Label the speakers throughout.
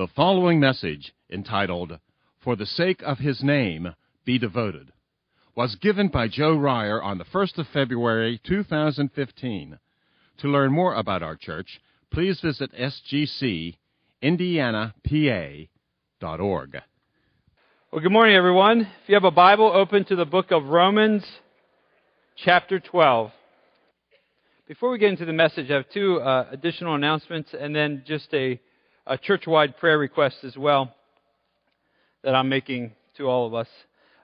Speaker 1: The following message, entitled, For the Sake of His Name, Be Devoted, was given by Joe Ryer on the 1st of February 2015. To learn more about our church, please visit sgcindianapa.org.
Speaker 2: Well, good morning, everyone. If you have a Bible, open to the book of Romans, chapter 12. Before we get into the message, I have two uh, additional announcements and then just a a church wide prayer request as well that I'm making to all of us.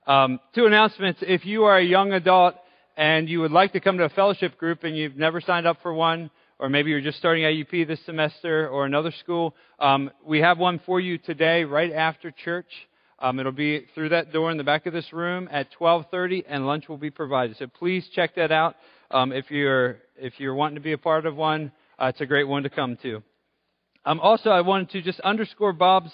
Speaker 2: Um, two announcements. If you are a young adult and you would like to come to a fellowship group and you've never signed up for one, or maybe you're just starting IUP this semester or another school, um, we have one for you today right after church. Um, it'll be through that door in the back of this room at 12:30, and lunch will be provided. So please check that out um, if you're if you're wanting to be a part of one. Uh, it's a great one to come to. Um, also, I wanted to just underscore Bob's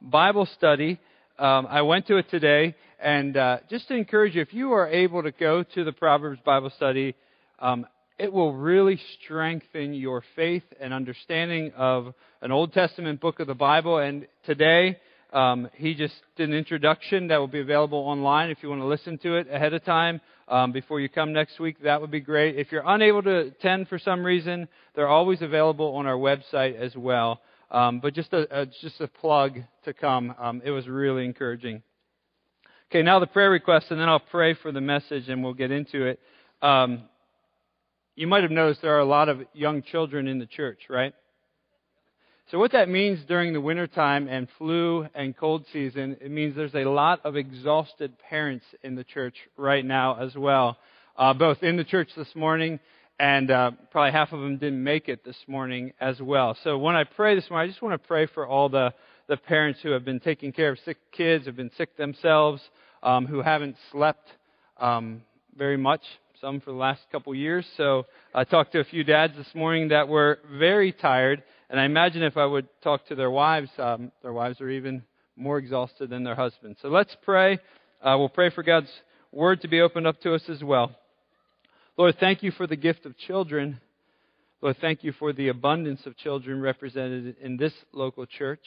Speaker 2: Bible study. Um, I went to it today, and uh, just to encourage you, if you are able to go to the Proverbs Bible study, um, it will really strengthen your faith and understanding of an Old Testament book of the Bible. And today, um, he just did an introduction that will be available online if you want to listen to it ahead of time um, before you come next week. That would be great. If you're unable to attend for some reason, they're always available on our website as well. Um, but just a, a, just a plug to come. Um, it was really encouraging. Okay, now the prayer request, and then I'll pray for the message, and we'll get into it. Um, you might have noticed there are a lot of young children in the church, right? So what that means during the wintertime and flu and cold season, it means there's a lot of exhausted parents in the church right now as well. Uh, both in the church this morning and uh, probably half of them didn't make it this morning as well. So when I pray this morning, I just want to pray for all the, the parents who have been taking care of sick kids, have been sick themselves, um, who haven't slept um, very much, some for the last couple years. So I talked to a few dads this morning that were very tired and I imagine if I would talk to their wives, um, their wives are even more exhausted than their husbands. So let's pray. Uh, we'll pray for God's word to be opened up to us as well. Lord, thank you for the gift of children. Lord, thank you for the abundance of children represented in this local church.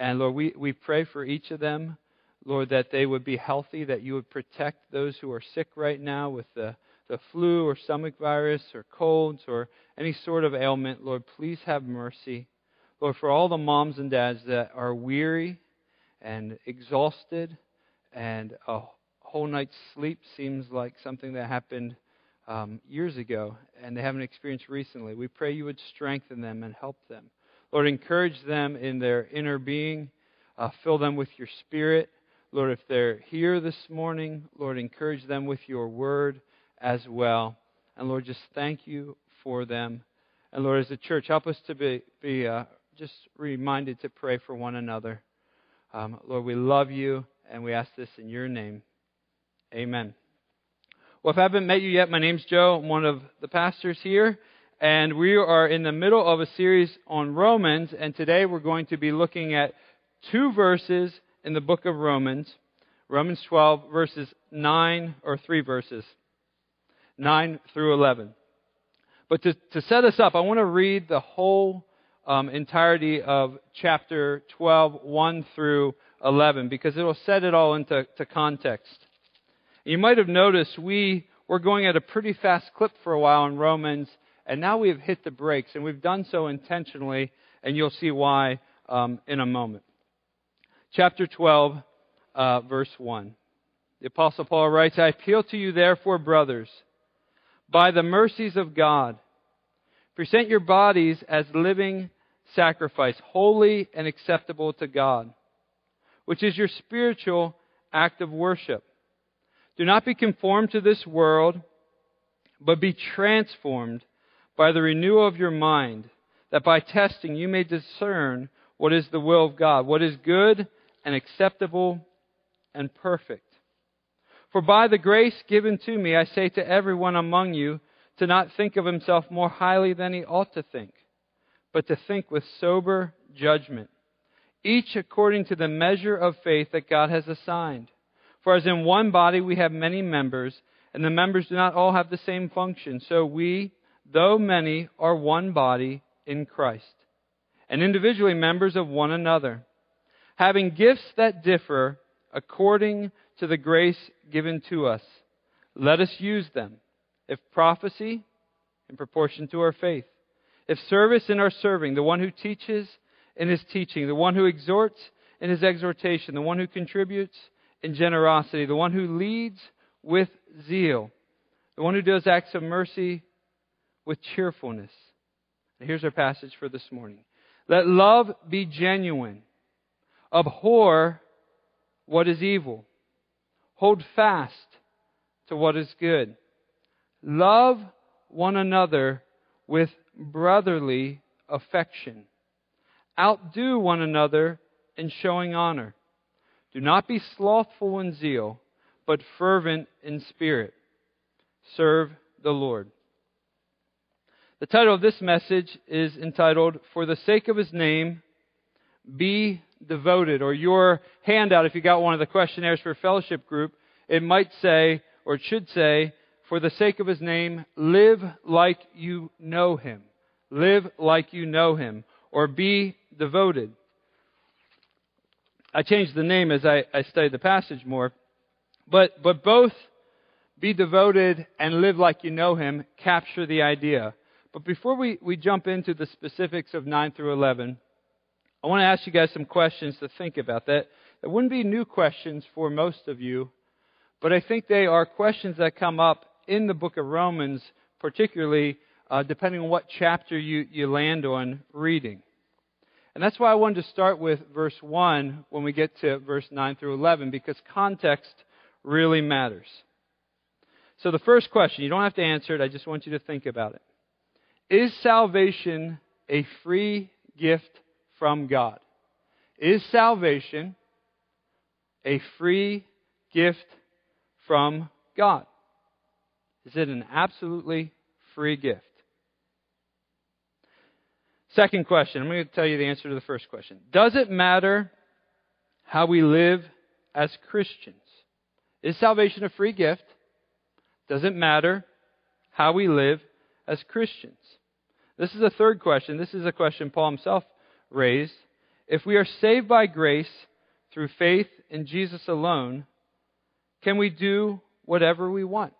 Speaker 2: And Lord, we, we pray for each of them, Lord, that they would be healthy, that you would protect those who are sick right now with the the flu or stomach virus or colds or any sort of ailment, Lord, please have mercy. Lord, for all the moms and dads that are weary and exhausted and a whole night's sleep seems like something that happened um, years ago and they haven't experienced recently, we pray you would strengthen them and help them. Lord, encourage them in their inner being. Uh, fill them with your spirit. Lord, if they're here this morning, Lord, encourage them with your word as well. And Lord, just thank you for them. And Lord, as a church, help us to be, be uh, just reminded to pray for one another. Um, Lord, we love you, and we ask this in your name. Amen. Well, if I haven't met you yet, my name's Joe. I'm one of the pastors here. And we are in the middle of a series on Romans. And today we're going to be looking at two verses in the book of Romans. Romans 12, verses 9, or three verses. 9 through 11. But to, to set us up, I want to read the whole um, entirety of chapter 12, 1 through 11, because it will set it all into context. You might have noticed we were going at a pretty fast clip for a while in Romans, and now we have hit the brakes, and we've done so intentionally, and you'll see why um, in a moment. Chapter 12, uh, verse 1. The Apostle Paul writes, I appeal to you, therefore, brothers by the mercies of God. Present your bodies as living sacrifice, holy and acceptable to God, which is your spiritual act of worship. Do not be conformed to this world, but be transformed by the renewal of your mind, that by testing you may discern what is the will of God, what is good and acceptable and perfect. For by the grace given to me, I say to everyone among you to not think of himself more highly than he ought to think, but to think with sober judgment, each according to the measure of faith that God has assigned. For as in one body we have many members, and the members do not all have the same function, so we, though many, are one body in Christ, and individually members of one another having gifts that differ according to the grace given to us. Let us use them. If prophecy, in proportion to our faith. If service, in our serving. The one who teaches, in his teaching. The one who exhorts, in his exhortation. The one who contributes, in generosity. The one who leads, with zeal. The one who does acts of mercy, with cheerfulness. And here's our passage for this morning. Let love be genuine. Abhor what is evil. Hold fast to what is good. Love one another with brotherly affection. Outdo one another in showing honor. Do not be slothful in zeal, but fervent in spirit. Serve the Lord. The title of this message is entitled, For the Sake of His Name, Be Devoted. Or your handout, if you got one of the questionnaires for fellowship group, it might say, or it should say, For the sake of His name, live like you know Him. Live like you know Him. Or be devoted. I changed the name as I, I studied the passage more. But, but both be devoted and live like you know Him capture the idea. But before we, we jump into the specifics of 9 through 11, I want to ask you guys some questions to think about. That, that wouldn't be new questions for most of you, but I think they are questions that come up in the book of Romans, particularly uh, depending on what chapter you, you land on reading. And that's why I wanted to start with verse 1 when we get to verse 9 through 11, because context really matters. So the first question, you don't have to answer it, I just want you to think about it. Is salvation a free gift from God? Is salvation a free gift from God? Is it an absolutely free gift? Second question. I'm going to tell you the answer to the first question. Does it matter how we live as Christians? Is salvation a free gift? Does it matter how we live as Christians? This is a third question. This is a question Paul himself raised. If we are saved by grace through faith in Jesus alone, can we do whatever we want?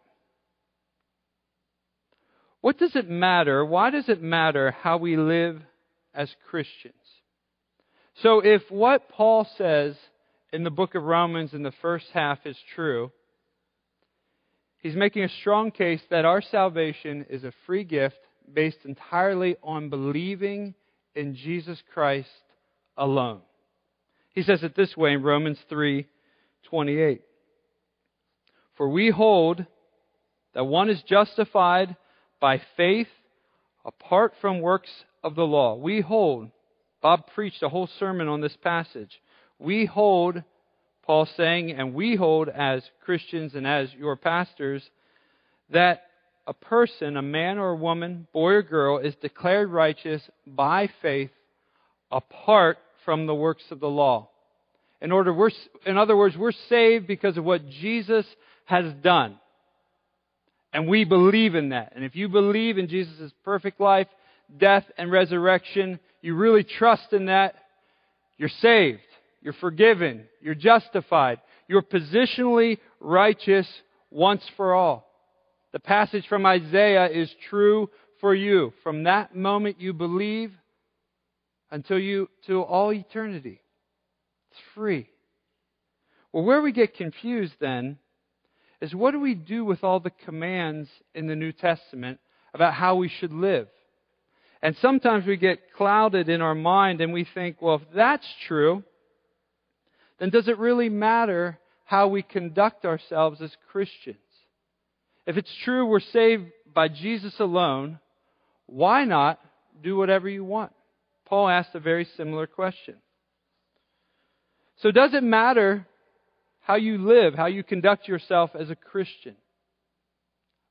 Speaker 2: What does it matter? Why does it matter how we live as Christians? So, if what Paul says in the book of Romans in the first half is true, he's making a strong case that our salvation is a free gift based entirely on believing in Jesus Christ alone. He says it this way in Romans 3:28. For we hold that one is justified by faith apart from works of the law. We hold Bob preached a whole sermon on this passage. We hold Paul saying and we hold as Christians and as your pastors that a person, a man or a woman, boy or girl, is declared righteous by faith apart from the works of the law. In, order, we're, in other words, we're saved because of what Jesus has done. And we believe in that. And if you believe in Jesus' perfect life, death, and resurrection, you really trust in that, you're saved. You're forgiven. You're justified. You're positionally righteous once for all. The passage from Isaiah is true for you. From that moment you believe until you, to all eternity. It's free. Well, where we get confused then is what do we do with all the commands in the New Testament about how we should live? And sometimes we get clouded in our mind and we think, well, if that's true, then does it really matter how we conduct ourselves as Christians? If it's true we're saved by Jesus alone, why not do whatever you want? Paul asked a very similar question. So, does it matter how you live, how you conduct yourself as a Christian?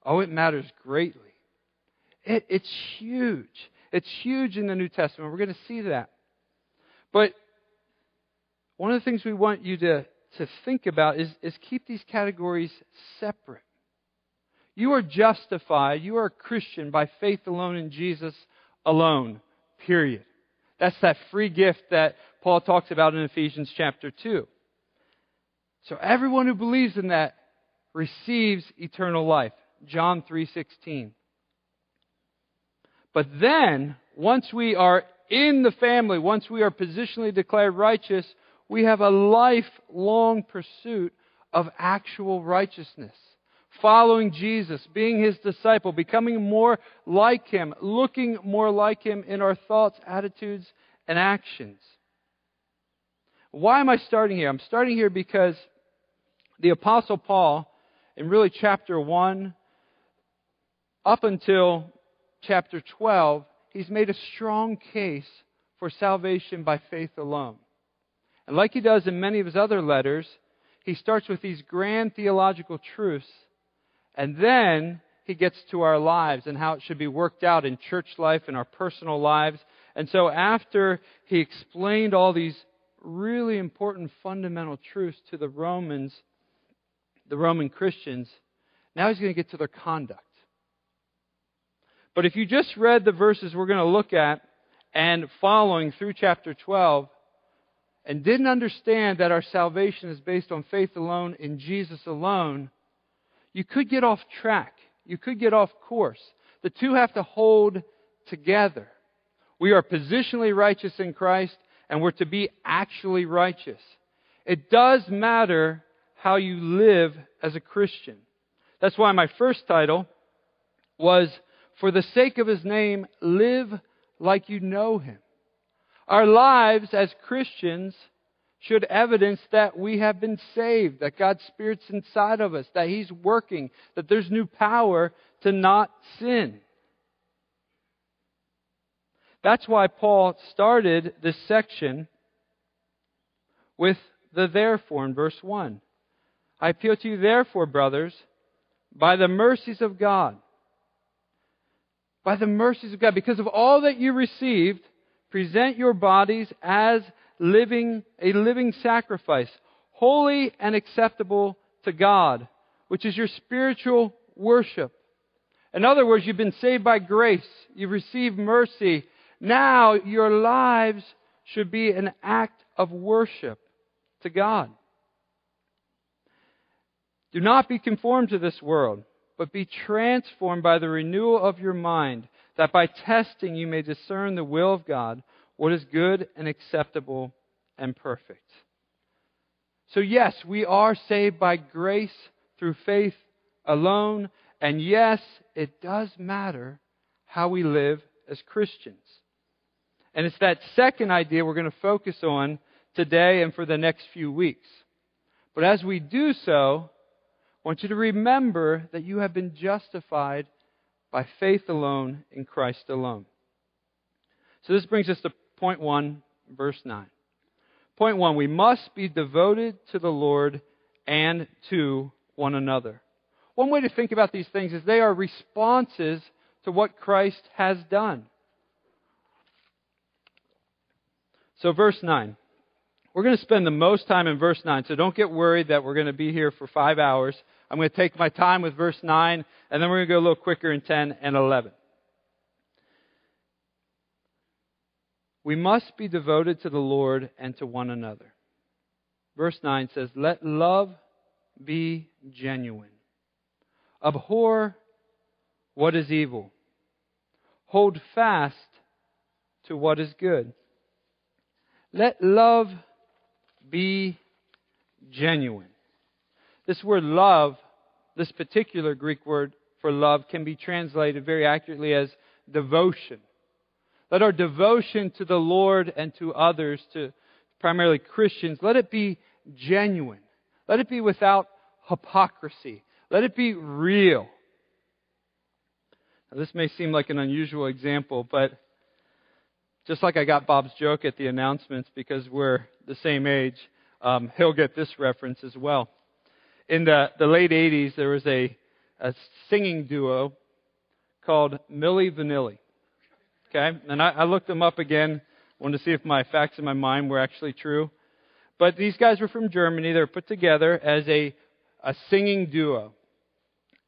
Speaker 2: Oh, it matters greatly. It, it's huge. It's huge in the New Testament. We're going to see that. But one of the things we want you to, to think about is, is keep these categories separate. You are justified. You are a Christian by faith alone in Jesus alone. Period. That's that free gift that Paul talks about in Ephesians chapter 2. So everyone who believes in that receives eternal life. John 3:16. But then, once we are in the family, once we are positionally declared righteous, we have a lifelong pursuit of actual righteousness. Following Jesus, being his disciple, becoming more like him, looking more like him in our thoughts, attitudes, and actions. Why am I starting here? I'm starting here because the Apostle Paul, in really chapter 1 up until chapter 12, he's made a strong case for salvation by faith alone. And like he does in many of his other letters, he starts with these grand theological truths, and then he gets to our lives and how it should be worked out in church life and our personal lives. And so after he explained all these really important fundamental truths to the Romans, the Roman Christians, now he's going to get to their conduct. But if you just read the verses we're going to look at and following through chapter 12 and didn't understand that our salvation is based on faith alone in Jesus alone, you could get off track. You could get off course. The two have to hold together. We are positionally righteous in Christ and we're to be actually righteous. It does matter how you live as a Christian. That's why my first title was For the sake of His name, live like you know Him. Our lives as Christians should evidence that we have been saved, that God's Spirit's inside of us, that He's working, that there's new power to not sin. That's why Paul started this section with the therefore in verse 1. I appeal to you, therefore, brothers, by the mercies of God. By the mercies of God, because of all that you received, present your bodies as living, a living sacrifice, holy and acceptable to God, which is your spiritual worship. In other words, you've been saved by grace. You've received mercy. Now your lives should be an act of worship to God. Do not be conformed to this world, but be transformed by the renewal of your mind, that by testing you may discern the will of God, what is good and acceptable and perfect. So, yes, we are saved by grace through faith alone, and yes, it does matter how we live as Christians. And it's that second idea we're going to focus on today and for the next few weeks. But as we do so, I want you to remember that you have been justified by faith alone in Christ alone. So this brings us to point one, verse 9. Point one, we must be devoted to the Lord and to one another. One way to think about these things is they are responses to what Christ has done. So, verse 9. We're going to spend the most time in verse 9, so don't get worried that we're going to be here for five hours. I'm going to take my time with verse 9, and then we're going to go a little quicker in 10 and 11. We must be devoted to the Lord and to one another. Verse 9 says, Let love be genuine. Abhor what is evil. Hold fast to what is good. Let love be genuine. This word love, this particular Greek word for love, can be translated very accurately as devotion. Let our devotion to the Lord and to others, to primarily Christians, let it be genuine. Let it be without hypocrisy. Let it be real. Now, this may seem like an unusual example, but just like I got Bob's joke at the announcements because we're the same age, um, he'll get this reference as well. In the, the late 80s, there was a, a singing duo called Milli Vanilli. Okay? And I, I looked them up again, wanted to see if my facts in my mind were actually true. But these guys were from Germany. They were put together as a, a singing duo.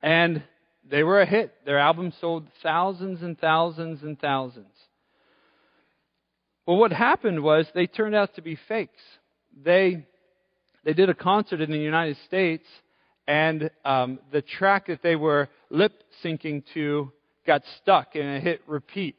Speaker 2: And they were a hit. Their album sold thousands and thousands and thousands. Well, what happened was they turned out to be fakes. They, they did a concert in the United States, and um, the track that they were lip syncing to got stuck and it hit repeat.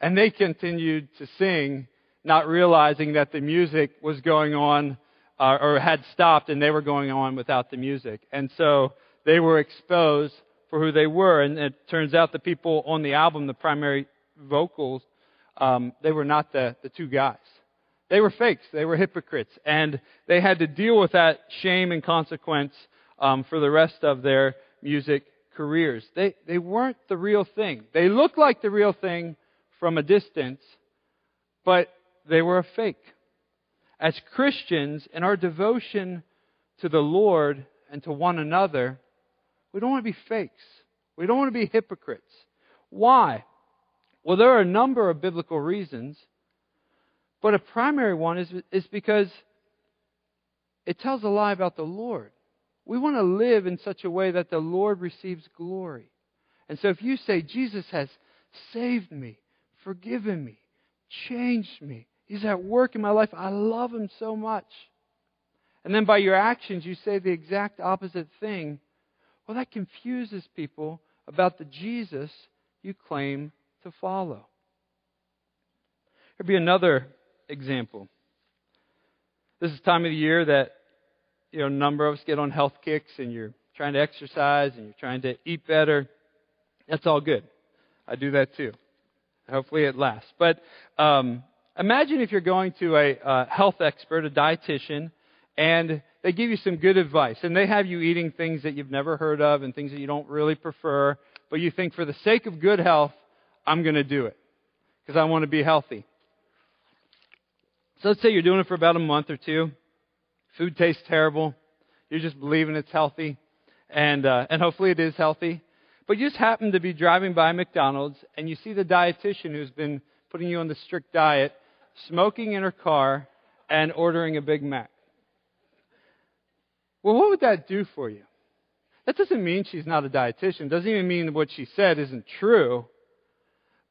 Speaker 2: And they continued to sing, not realizing that the music was going on uh, or had stopped and they were going on without the music. And so they were exposed for who they were. And it turns out the people on the album, the primary vocals, um, they were not the, the two guys. They were fakes. They were hypocrites. And they had to deal with that shame and consequence um, for the rest of their music careers. They, they weren't the real thing. They looked like the real thing from a distance, but they were a fake. As Christians, in our devotion to the Lord and to one another, we don't want to be fakes. We don't want to be hypocrites. Why? Well, there are a number of biblical reasons, but a primary one is, is because it tells a lie about the Lord. We want to live in such a way that the Lord receives glory. And so if you say, Jesus has saved me, forgiven me, changed me, He's at work in my life, I love Him so much. And then by your actions, you say the exact opposite thing. Well, that confuses people about the Jesus you claim to follow. Here'd be another example. This is time of the year that you know a number of us get on health kicks, and you're trying to exercise and you're trying to eat better. That's all good. I do that too. Hopefully, it lasts. But um, imagine if you're going to a, a health expert, a dietitian, and they give you some good advice, and they have you eating things that you've never heard of and things that you don't really prefer, but you think for the sake of good health, I'm going to do it because I want to be healthy. So let's say you're doing it for about a month or two. Food tastes terrible. You're just believing it's healthy, and uh, and hopefully it is healthy. But you just happen to be driving by McDonald's and you see the dietitian who's been putting you on the strict diet, smoking in her car and ordering a Big Mac. Well, what would that do for you? That doesn't mean she's not a dietitian. It doesn't even mean what she said isn't true.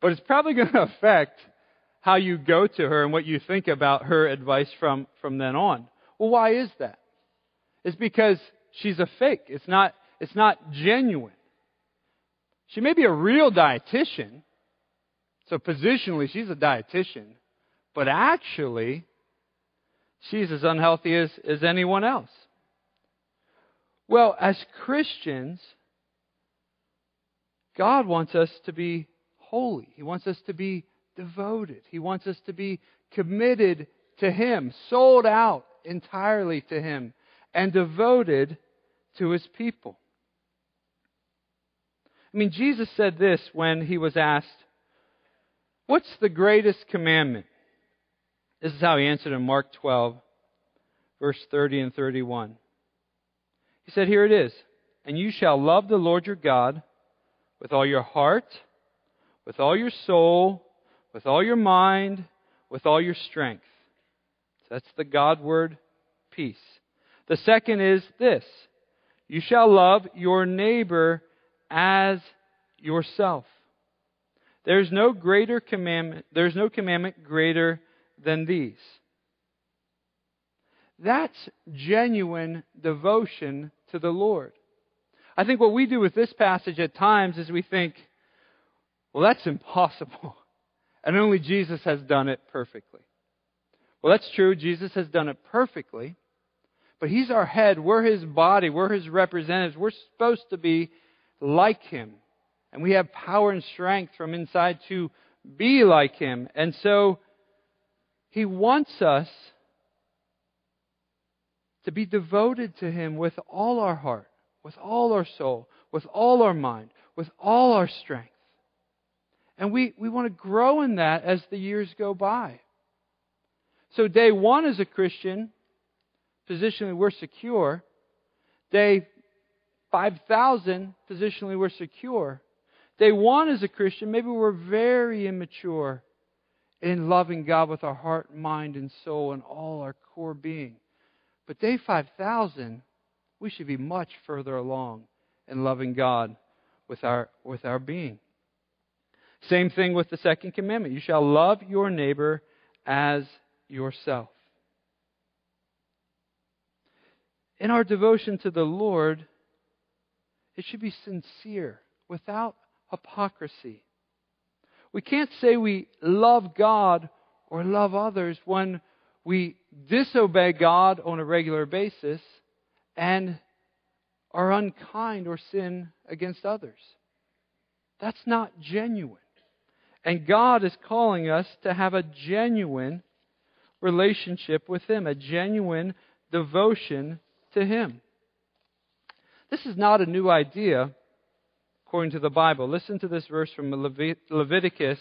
Speaker 2: But it's probably going to affect how you go to her and what you think about her advice from, from then on. Well, why is that? It's because she's a fake. It's not, it's not genuine. She may be a real dietitian. So positionally, she's a dietitian. But actually, she's as unhealthy as, as anyone else. Well, as Christians, God wants us to be holy. He wants us to be devoted. He wants us to be committed to Him, sold out entirely to Him, and devoted to His people. I mean, Jesus said this when He was asked, What's the greatest commandment? This is how He answered in Mark 12, verse 30 and 31. He said, Here it is. And you shall love the Lord your God with all your heart with all your soul, with all your mind, with all your strength. So that's the God word piece. The second is this you shall love your neighbor as yourself. There's no greater commandment, there's no commandment greater than these. That's genuine devotion to the Lord. I think what we do with this passage at times is we think, well, that's impossible. And only Jesus has done it perfectly. Well, that's true. Jesus has done it perfectly. But He's our head. We're His body. We're His representatives. We're supposed to be like Him. And we have power and strength from inside to be like Him. And so He wants us to be devoted to Him with all our heart, with all our soul, with all our mind, with all our strength. And we, we want to grow in that as the years go by. So, day one as a Christian, positionally we're secure. Day 5,000, positionally we're secure. Day one as a Christian, maybe we're very immature in loving God with our heart, mind, and soul and all our core being. But day 5,000, we should be much further along in loving God with our, with our being. Same thing with the second commandment. You shall love your neighbor as yourself. In our devotion to the Lord, it should be sincere, without hypocrisy. We can't say we love God or love others when we disobey God on a regular basis and are unkind or sin against others. That's not genuine. And God is calling us to have a genuine relationship with Him, a genuine devotion to Him. This is not a new idea according to the Bible. Listen to this verse from Leviticus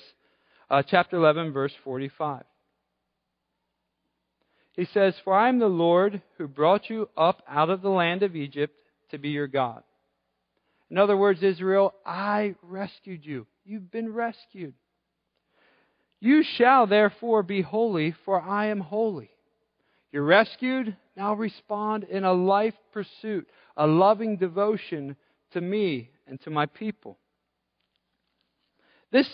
Speaker 2: uh, chapter 11, verse 45. He says, For I am the Lord who brought you up out of the land of Egypt to be your God. In other words, Israel, I rescued you. You've been rescued. You shall therefore be holy, for I am holy. You're rescued, now respond in a life pursuit, a loving devotion to me and to my people. This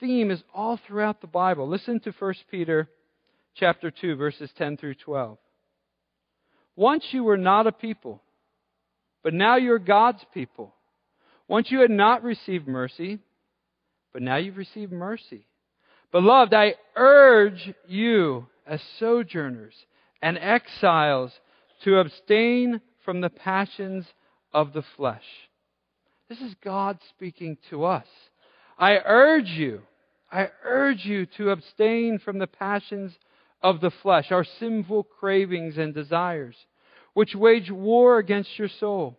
Speaker 2: theme is all throughout the Bible. Listen to 1 Peter chapter 2 verses 10 through 12. Once you were not a people, but now you're God's people. Once you had not received mercy, but now you've received mercy. Beloved, I urge you as sojourners and exiles to abstain from the passions of the flesh. This is God speaking to us. I urge you, I urge you to abstain from the passions of the flesh, our sinful cravings and desires, which wage war against your soul.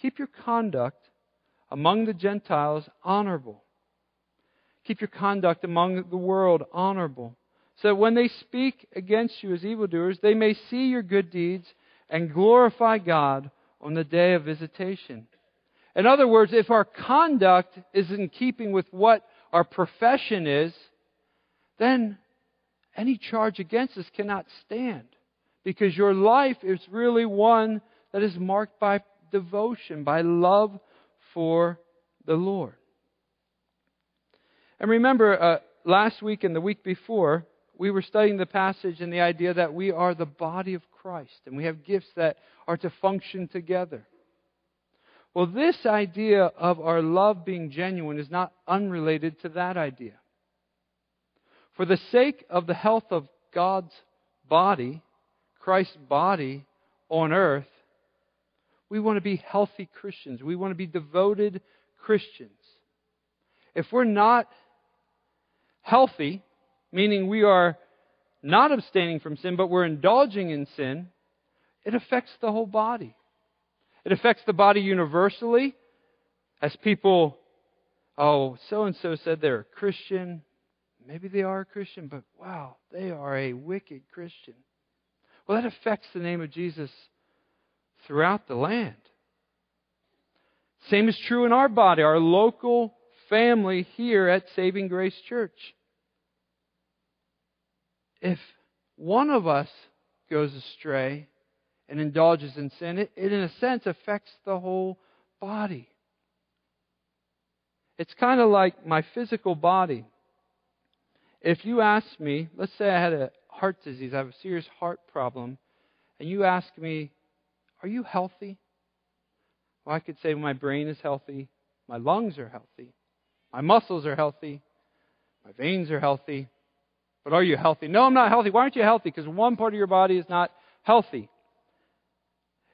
Speaker 2: Keep your conduct among the Gentiles honorable. Keep your conduct among the world honorable, so that when they speak against you as evildoers, they may see your good deeds and glorify God on the day of visitation. In other words, if our conduct is in keeping with what our profession is, then any charge against us cannot stand. Because your life is really one that is marked by devotion, by love for the Lord. And remember, uh, last week and the week before, we were studying the passage and the idea that we are the body of Christ and we have gifts that are to function together. Well, this idea of our love being genuine is not unrelated to that idea. For the sake of the health of God's body, Christ's body on earth, we want to be healthy Christians. We want to be devoted Christians. If we're not healthy, meaning we are not abstaining from sin, but we're indulging in sin, it affects the whole body. It affects the body universally as people, oh, so and so said they're a Christian. Maybe they are a Christian, but wow, they are a wicked Christian. Well, that affects the name of Jesus throughout the land. Same is true in our body, our local family here at Saving Grace Church. If one of us goes astray, and indulges in sin, it, it in a sense affects the whole body. It's kind of like my physical body. If you ask me, let's say I had a heart disease, I have a serious heart problem, and you ask me, Are you healthy? Well, I could say my brain is healthy, my lungs are healthy, my muscles are healthy, my veins are healthy. But are you healthy? No, I'm not healthy. Why aren't you healthy? Because one part of your body is not healthy.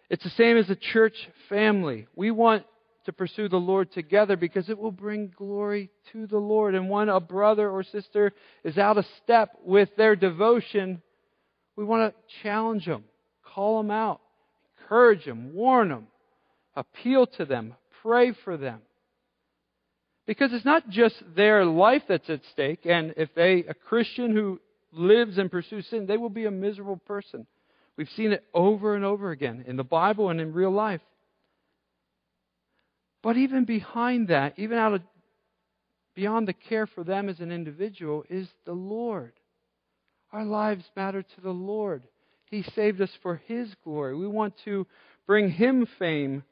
Speaker 2: It's the same as a church family. We want to pursue the Lord together because it will bring glory to the Lord. And when a brother or sister is out of step with their devotion, we want to challenge them, call them out, encourage them, warn them, appeal to them, pray for them. Because it's not just their life that's at stake, and if they, a Christian who lives and pursues sin, they will be a miserable person. We've seen it over and over again in the Bible and in real life. But even behind that, even out of beyond the care for them as an individual, is the Lord. Our lives matter to the Lord. He saved us for His glory. We want to bring Him fame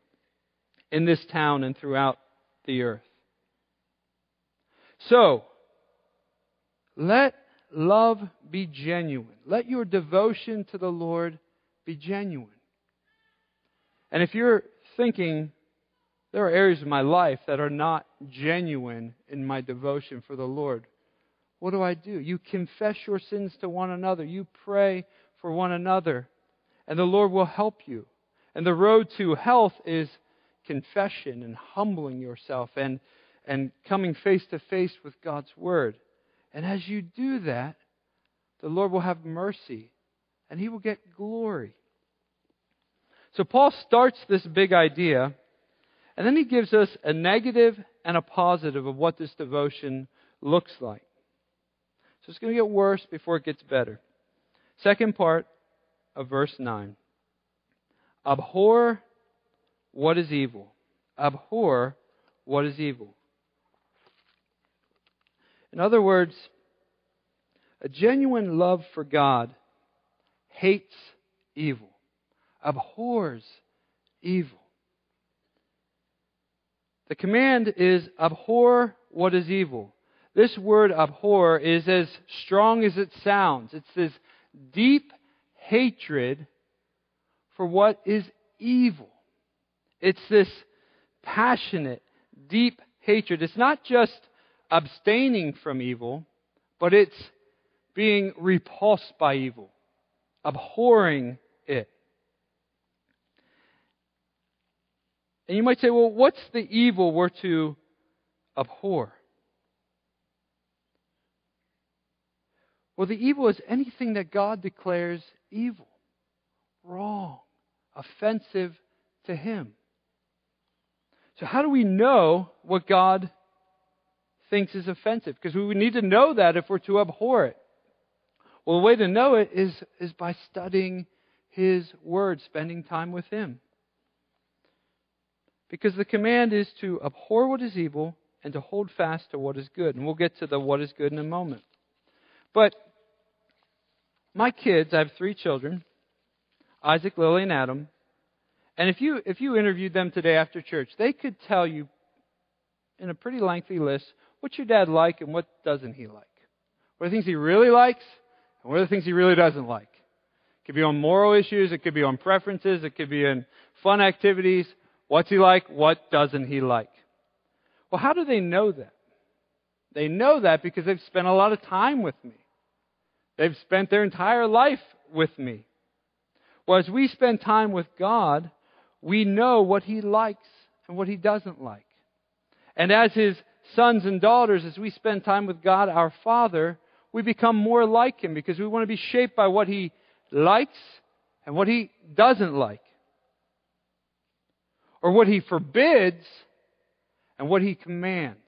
Speaker 2: in this town and throughout the earth. So, let love be genuine. Let your devotion to the Lord be genuine. And if you're thinking, there are areas of my life that are not genuine in my devotion for the Lord, what do I do? You confess your sins to one another. You pray for one another. And the Lord will help you. And the road to health is confession and humbling yourself and, and coming face to face with God's Word. And as you do that, the Lord will have mercy and He will get glory. So Paul starts this big idea, and then he gives us a negative and a positive of what this devotion looks like. So it's going to get worse before it gets better. Second part of verse 9 Abhor what is evil. Abhor what is evil. In other words, a genuine love for God hates evil, abhors evil. The command is abhor what is evil. This word abhor is as strong as it sounds. It's this deep hatred for what is evil. It's this passionate, deep hatred. It's not just abstaining from evil, but it's being repulsed by evil, abhorring it. And you might say, well, what's the evil we're to abhor? Well, the evil is anything that God declares evil, wrong, offensive to Him. So, how do we know what God thinks is offensive? Because we need to know that if we're to abhor it. Well, the way to know it is, is by studying His Word, spending time with Him. Because the command is to abhor what is evil and to hold fast to what is good. And we'll get to the what is good in a moment. But my kids, I have three children Isaac, Lily, and Adam. And if you, if you interviewed them today after church, they could tell you in a pretty lengthy list what's your dad like and what doesn't he like. What are the things he really likes and what are the things he really doesn't like. It could be on moral issues, it could be on preferences, it could be in fun activities. What's he like? What doesn't he like? Well, how do they know that? They know that because they've spent a lot of time with me. They've spent their entire life with me. Well, as we spend time with God, we know what He likes and what He doesn't like. And as His sons and daughters, as we spend time with God, our Father, we become more like Him because we want to be shaped by what He likes and what He doesn't like. Or what He forbids and what He commands.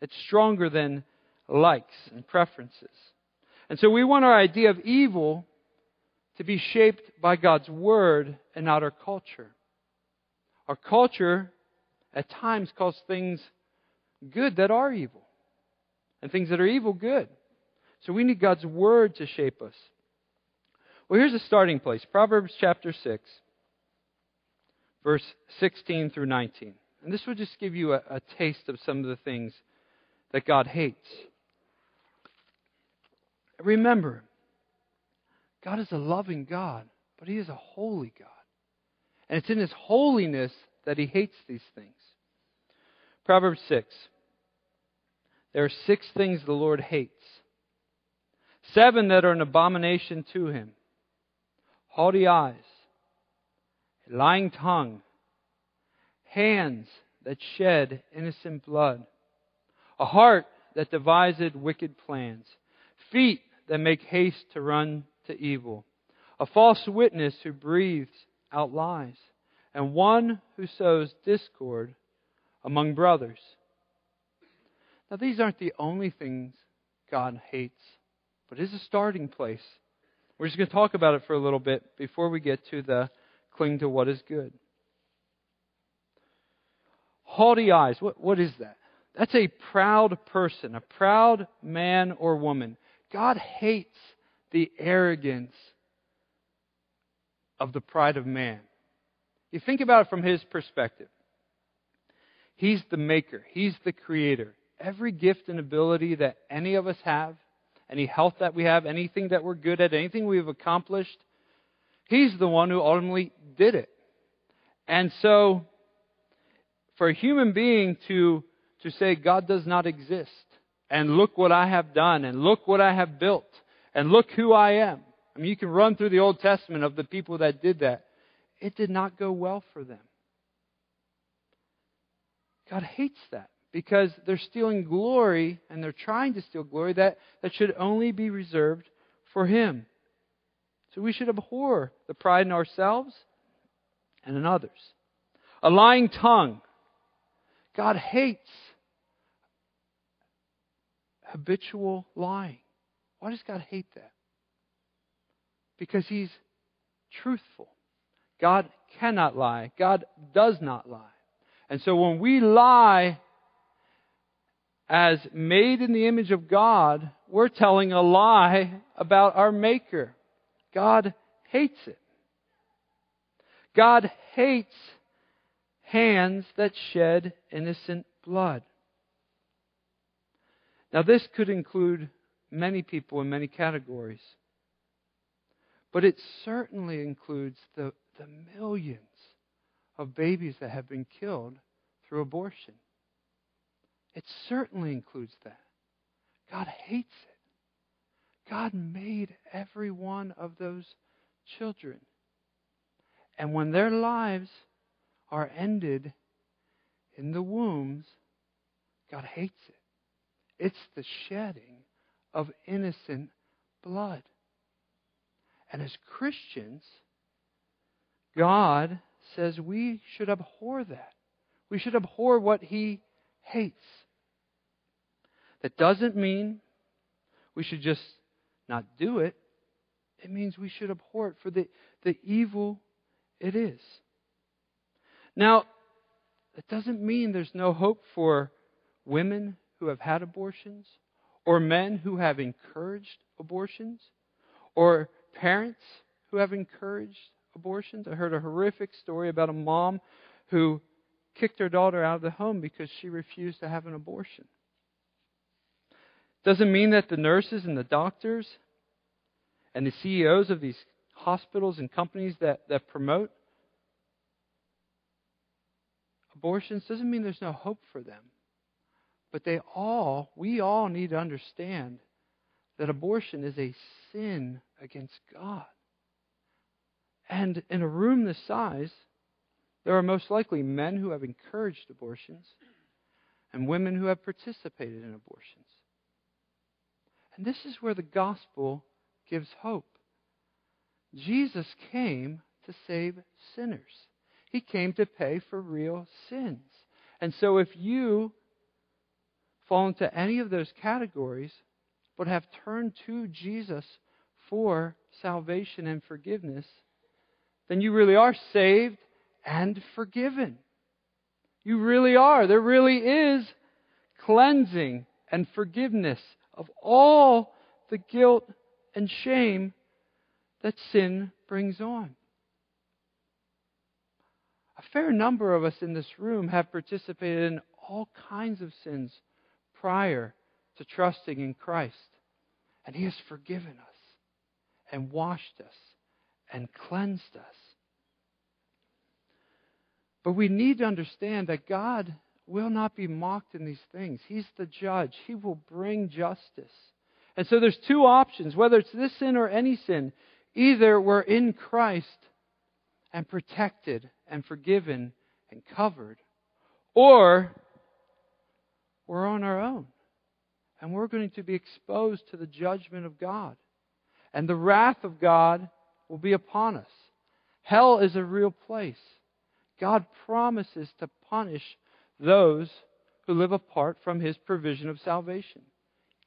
Speaker 2: It's stronger than likes and preferences. And so we want our idea of evil to be shaped by God's Word and not our culture. Our culture at times calls things good that are evil, and things that are evil good. So we need God's Word to shape us. Well, here's a starting place Proverbs chapter 6, verse 16 through 19. And this will just give you a, a taste of some of the things that God hates. Remember, God is a loving God, but He is a holy God. And it's in His holiness that He hates these things. Proverbs 6. There are six things the Lord hates, seven that are an abomination to Him. Haughty eyes, a lying tongue, hands that shed innocent blood, a heart that devised wicked plans, feet that make haste to run to evil, a false witness who breathes out lies, and one who sows discord among brothers. Now, these aren't the only things God hates, but it is a starting place. We're just going to talk about it for a little bit before we get to the cling to what is good. Haughty eyes, what, what is that? That's a proud person, a proud man or woman. God hates the arrogance of the pride of man. You think about it from his perspective. He's the maker, he's the creator. Every gift and ability that any of us have, any health that we have, anything that we're good at, anything we've accomplished. He's the one who ultimately did it. And so, for a human being to, to say God does not exist, and look what I have done, and look what I have built, and look who I am. I mean, you can run through the Old Testament of the people that did that. It did not go well for them. God hates that because they're stealing glory and they're trying to steal glory that, that should only be reserved for Him. So we should abhor the pride in ourselves and in others. A lying tongue. God hates habitual lying. Why does God hate that? Because He's truthful. God cannot lie. God does not lie. And so when we lie as made in the image of God, we're telling a lie about our Maker. God hates it. God hates hands that shed innocent blood. Now, this could include many people in many categories, but it certainly includes the, the millions of babies that have been killed through abortion. It certainly includes that. God hates it. God made every one of those children. And when their lives are ended in the wombs, God hates it. It's the shedding of innocent blood. And as Christians, God says we should abhor that. We should abhor what He hates. That doesn't mean we should just not do it. It means we should abhor it for the, the evil it is. Now, it doesn't mean there's no hope for women who have had abortions, or men who have encouraged abortions, or parents who have encouraged abortions. I heard a horrific story about a mom who kicked her daughter out of the home because she refused to have an abortion. Doesn't mean that the nurses and the doctors and the CEOs of these hospitals and companies that, that promote abortions doesn't mean there's no hope for them. But they all, we all need to understand that abortion is a sin against God. And in a room this size, there are most likely men who have encouraged abortions and women who have participated in abortions. This is where the gospel gives hope. Jesus came to save sinners. He came to pay for real sins. And so if you fall into any of those categories, but have turned to Jesus for salvation and forgiveness, then you really are saved and forgiven. You really are. There really is cleansing and forgiveness of all the guilt and shame that sin brings on. A fair number of us in this room have participated in all kinds of sins prior to trusting in Christ. And He has forgiven us and washed us and cleansed us. But we need to understand that God will not be mocked in these things. He's the judge, He will bring justice. And so there's two options, whether it's this sin or any sin. Either we're in Christ and protected and forgiven and covered, or we're on our own. And we're going to be exposed to the judgment of God. And the wrath of God will be upon us. Hell is a real place. God promises to punish those who live apart from His provision of salvation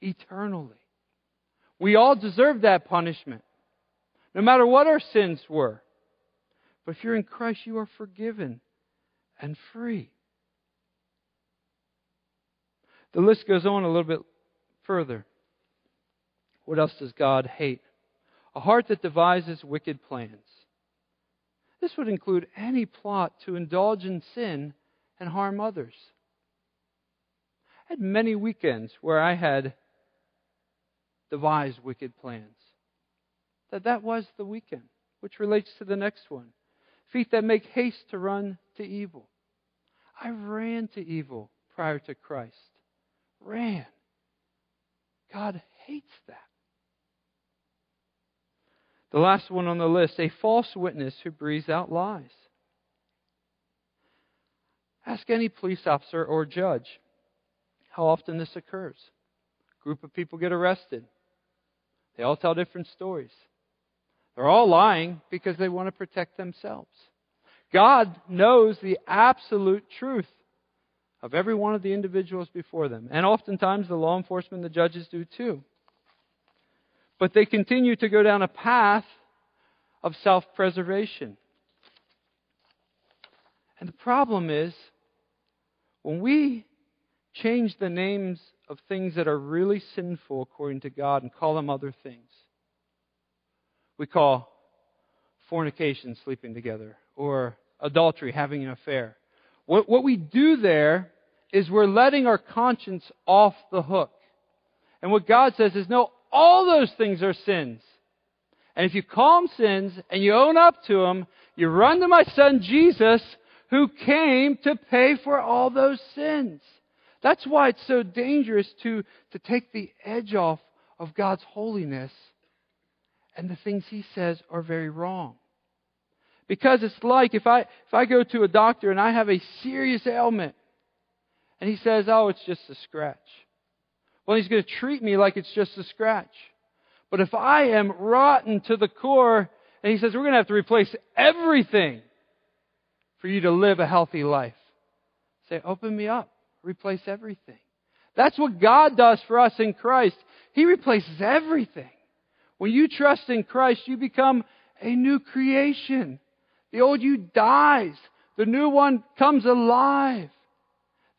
Speaker 2: eternally. We all deserve that punishment, no matter what our sins were. But if you're in Christ, you are forgiven and free. The list goes on a little bit further. What else does God hate? A heart that devises wicked plans. This would include any plot to indulge in sin and harm others. I had many weekends where I had devised wicked plans. That that was the weekend, which relates to the next one. Feet that make haste to run to evil. I ran to evil prior to Christ. Ran. God hates that. The last one on the list a false witness who breathes out lies. Ask any police officer or judge how often this occurs. A group of people get arrested. They all tell different stories. They're all lying because they want to protect themselves. God knows the absolute truth of every one of the individuals before them. And oftentimes the law enforcement, and the judges do too. But they continue to go down a path of self preservation. And the problem is, when we change the names of things that are really sinful according to God and call them other things, we call fornication sleeping together, or adultery having an affair. What, what we do there is we're letting our conscience off the hook. And what God says is, no, all those things are sins. And if you call them sins and you own up to them, you run to my son Jesus who came to pay for all those sins. That's why it's so dangerous to, to take the edge off of God's holiness and the things he says are very wrong. Because it's like if I, if I go to a doctor and I have a serious ailment and he says, oh, it's just a scratch. Well, he's going to treat me like it's just a scratch. But if I am rotten to the core and he says, we're going to have to replace everything for you to live a healthy life, say, open me up, replace everything. That's what God does for us in Christ. He replaces everything. When you trust in Christ, you become a new creation. The old you dies. The new one comes alive.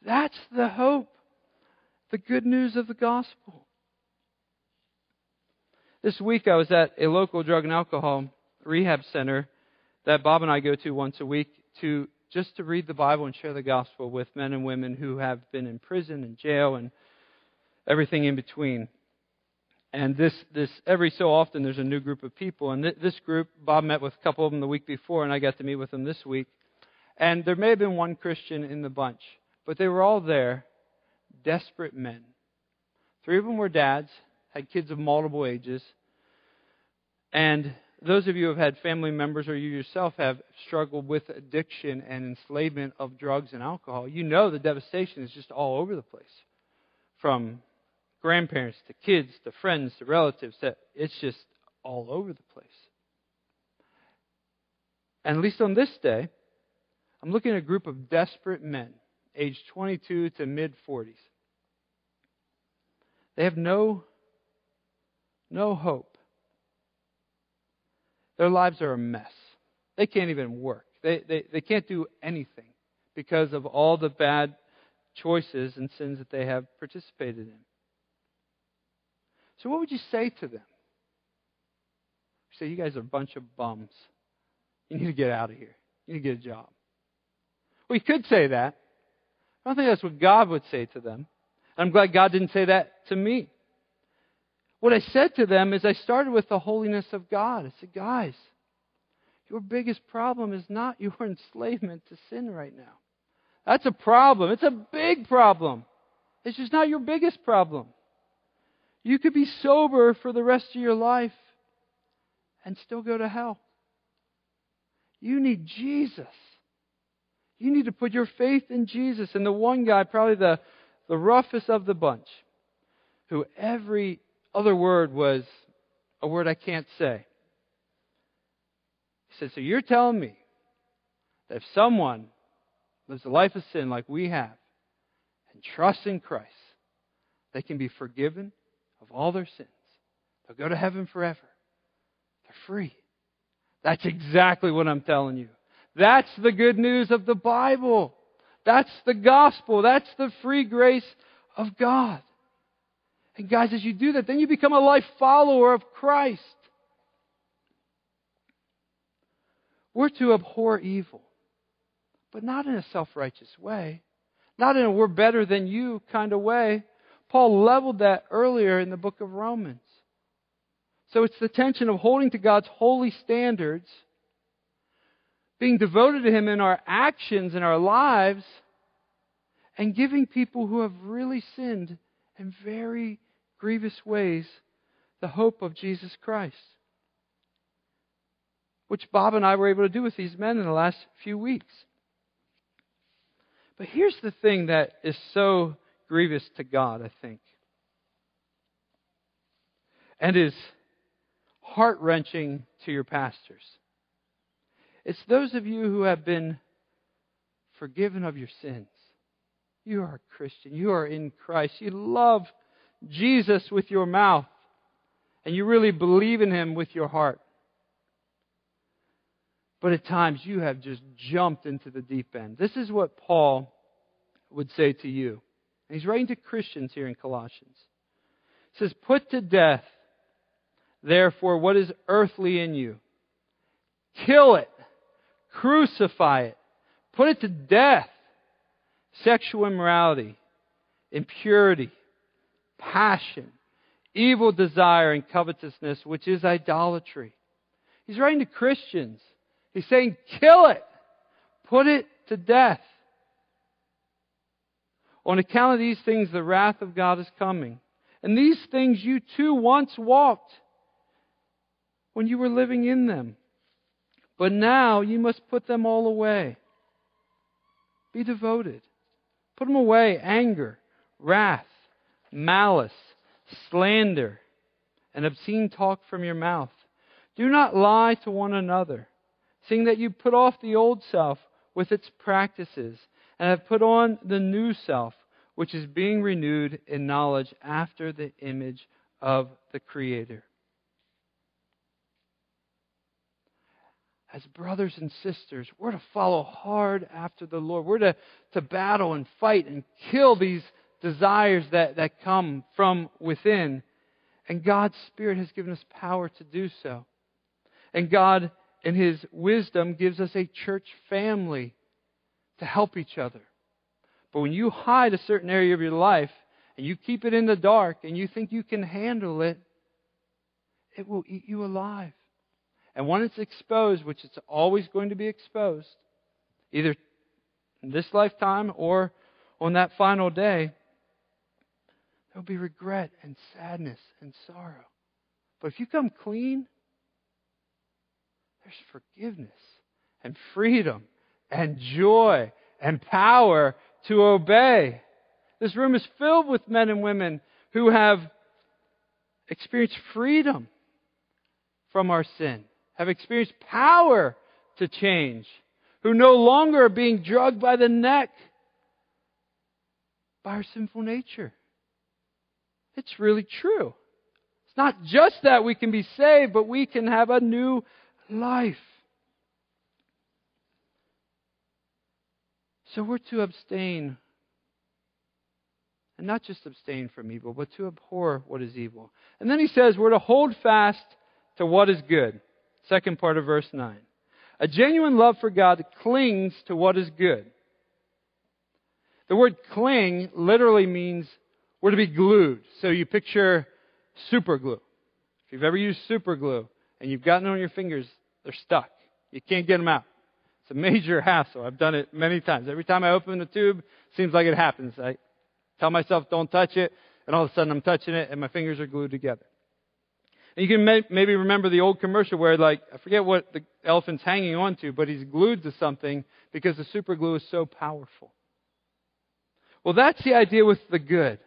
Speaker 2: That's the hope, the good news of the gospel. This week I was at a local drug and alcohol rehab center that Bob and I go to once a week to just to read the Bible and share the gospel with men and women who have been in prison and jail and everything in between. And this, this every so often there's a new group of people. And th- this group, Bob met with a couple of them the week before, and I got to meet with them this week. And there may have been one Christian in the bunch, but they were all there, desperate men. Three of them were dads, had kids of multiple ages. And those of you who have had family members or you yourself have struggled with addiction and enslavement of drugs and alcohol, you know the devastation is just all over the place. From grandparents to kids to friends to relatives. To, it's just all over the place. And at least on this day, I'm looking at a group of desperate men, aged 22 to mid 40s. They have no, no hope. Their lives are a mess. They can't even work. They, they, they can't do anything because of all the bad choices and sins that they have participated in. So, what would you say to them? You say, You guys are a bunch of bums. You need to get out of here. You need to get a job. Well, you could say that. I don't think that's what God would say to them. I'm glad God didn't say that to me. What I said to them is I started with the holiness of God. I said, Guys, your biggest problem is not your enslavement to sin right now. That's a problem. It's a big problem. It's just not your biggest problem. You could be sober for the rest of your life and still go to hell. You need Jesus. You need to put your faith in Jesus. And the one guy, probably the, the roughest of the bunch, who every other word was a word I can't say. He said, So you're telling me that if someone lives a life of sin like we have and trusts in Christ, they can be forgiven of all their sins. They'll go to heaven forever. They're free. That's exactly what I'm telling you. That's the good news of the Bible. That's the gospel. That's the free grace of God. And guys, as you do that, then you become a life follower of Christ. We're to abhor evil, but not in a self righteous way, not in a we're better than you kind of way. Paul leveled that earlier in the book of Romans. So it's the tension of holding to God's holy standards, being devoted to Him in our actions and our lives, and giving people who have really sinned in very grievous ways the hope of Jesus Christ. Which Bob and I were able to do with these men in the last few weeks. But here's the thing that is so grievous to God, I think, and is heart wrenching to your pastors. It's those of you who have been forgiven of your sins. You are a Christian. You are in Christ. You love Jesus with your mouth. And you really believe in Him with your heart. But at times you have just jumped into the deep end. This is what Paul would say to you. And he's writing to Christians here in Colossians. He says, Put to death, therefore, what is earthly in you. Kill it. Crucify it. Put it to death. Sexual immorality, impurity, passion, evil desire, and covetousness, which is idolatry. He's writing to Christians. He's saying, kill it. Put it to death. On account of these things, the wrath of God is coming. And these things you too once walked when you were living in them. But now you must put them all away. Be devoted. Put them away anger, wrath, malice, slander, and obscene talk from your mouth. Do not lie to one another seeing that you put off the old self with its practices and have put on the new self, which is being renewed in knowledge after the image of the Creator. As brothers and sisters, we're to follow hard after the Lord. We're to, to battle and fight and kill these desires that, that come from within. And God's Spirit has given us power to do so. And God in His wisdom, gives us a church family to help each other. But when you hide a certain area of your life and you keep it in the dark and you think you can handle it, it will eat you alive. And when it's exposed, which it's always going to be exposed, either in this lifetime or on that final day, there'll be regret and sadness and sorrow. But if you come clean, there's forgiveness and freedom and joy and power to obey. This room is filled with men and women who have experienced freedom from our sin, have experienced power to change, who no longer are being drugged by the neck by our sinful nature. It's really true. It's not just that we can be saved, but we can have a new life. So we're to abstain, and not just abstain from evil, but to abhor what is evil. And then he says we're to hold fast to what is good. Second part of verse 9. A genuine love for God clings to what is good. The word cling literally means we're to be glued. So you picture super glue. If you've ever used super glue, and you've gotten it on your fingers, they're stuck. You can't get them out. It's a major hassle. I've done it many times. Every time I open the tube, seems like it happens. I tell myself, don't touch it, and all of a sudden I'm touching it, and my fingers are glued together. And you can may, maybe remember the old commercial where, like, I forget what the elephant's hanging on to, but he's glued to something because the super glue is so powerful. Well, that's the idea with the good.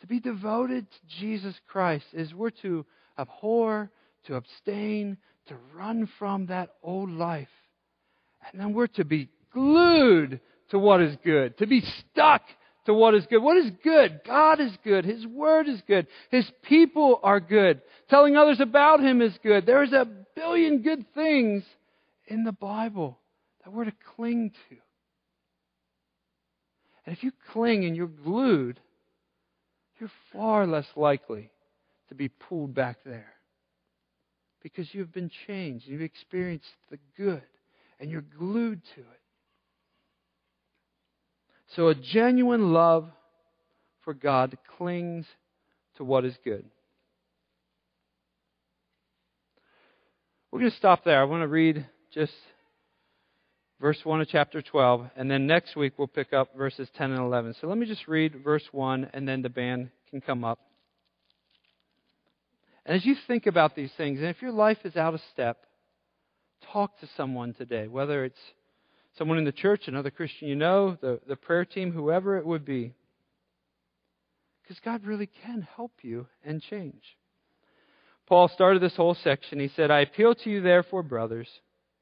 Speaker 2: To be devoted to Jesus Christ is we're to abhor, to abstain, to run from that old life. And then we're to be glued to what is good, to be stuck to what is good. What is good? God is good. His Word is good. His people are good. Telling others about Him is good. There's a billion good things in the Bible that we're to cling to. And if you cling and you're glued, you're far less likely to be pulled back there. Because you've been changed. You've experienced the good. And you're glued to it. So a genuine love for God clings to what is good. We're going to stop there. I want to read just verse 1 of chapter 12, and then next week we'll pick up verses 10 and 11. So let me just read verse 1, and then the band can come up. And as you think about these things, and if your life is out of step, talk to someone today, whether it's someone in the church, another Christian you know, the, the prayer team, whoever it would be. Because God really can help you and change. Paul started this whole section. He said, I appeal to you, therefore, brothers,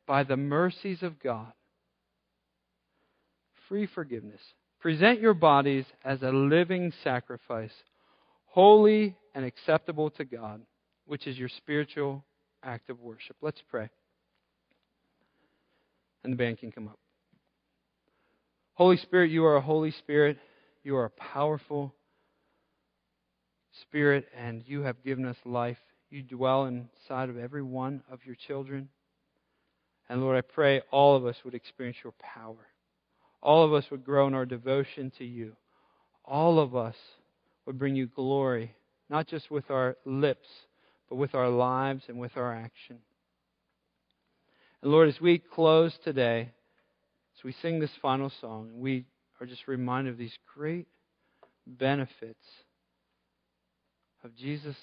Speaker 2: by the mercies of God, free forgiveness. Present your bodies as a living sacrifice, holy and acceptable to God, which is your spiritual act of worship. Let's pray. And the band can come up. Holy Spirit, you are a Holy Spirit. You are a powerful Spirit, and you have given us life. You dwell inside of every one of your children. And Lord, I pray all of us would experience your power. All of us would grow in our devotion to you. All of us would bring you glory, not just with our lips, but with our lives and with our action. And Lord, as we close today, as we sing this final song, we are just reminded of these great benefits of Jesus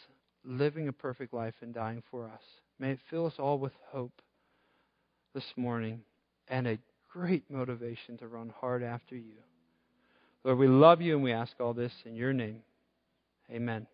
Speaker 2: living a perfect life and dying for us. May it fill us all with hope this morning and a great motivation to run hard after you. Lord, we love you and we ask all this in your name. Amen.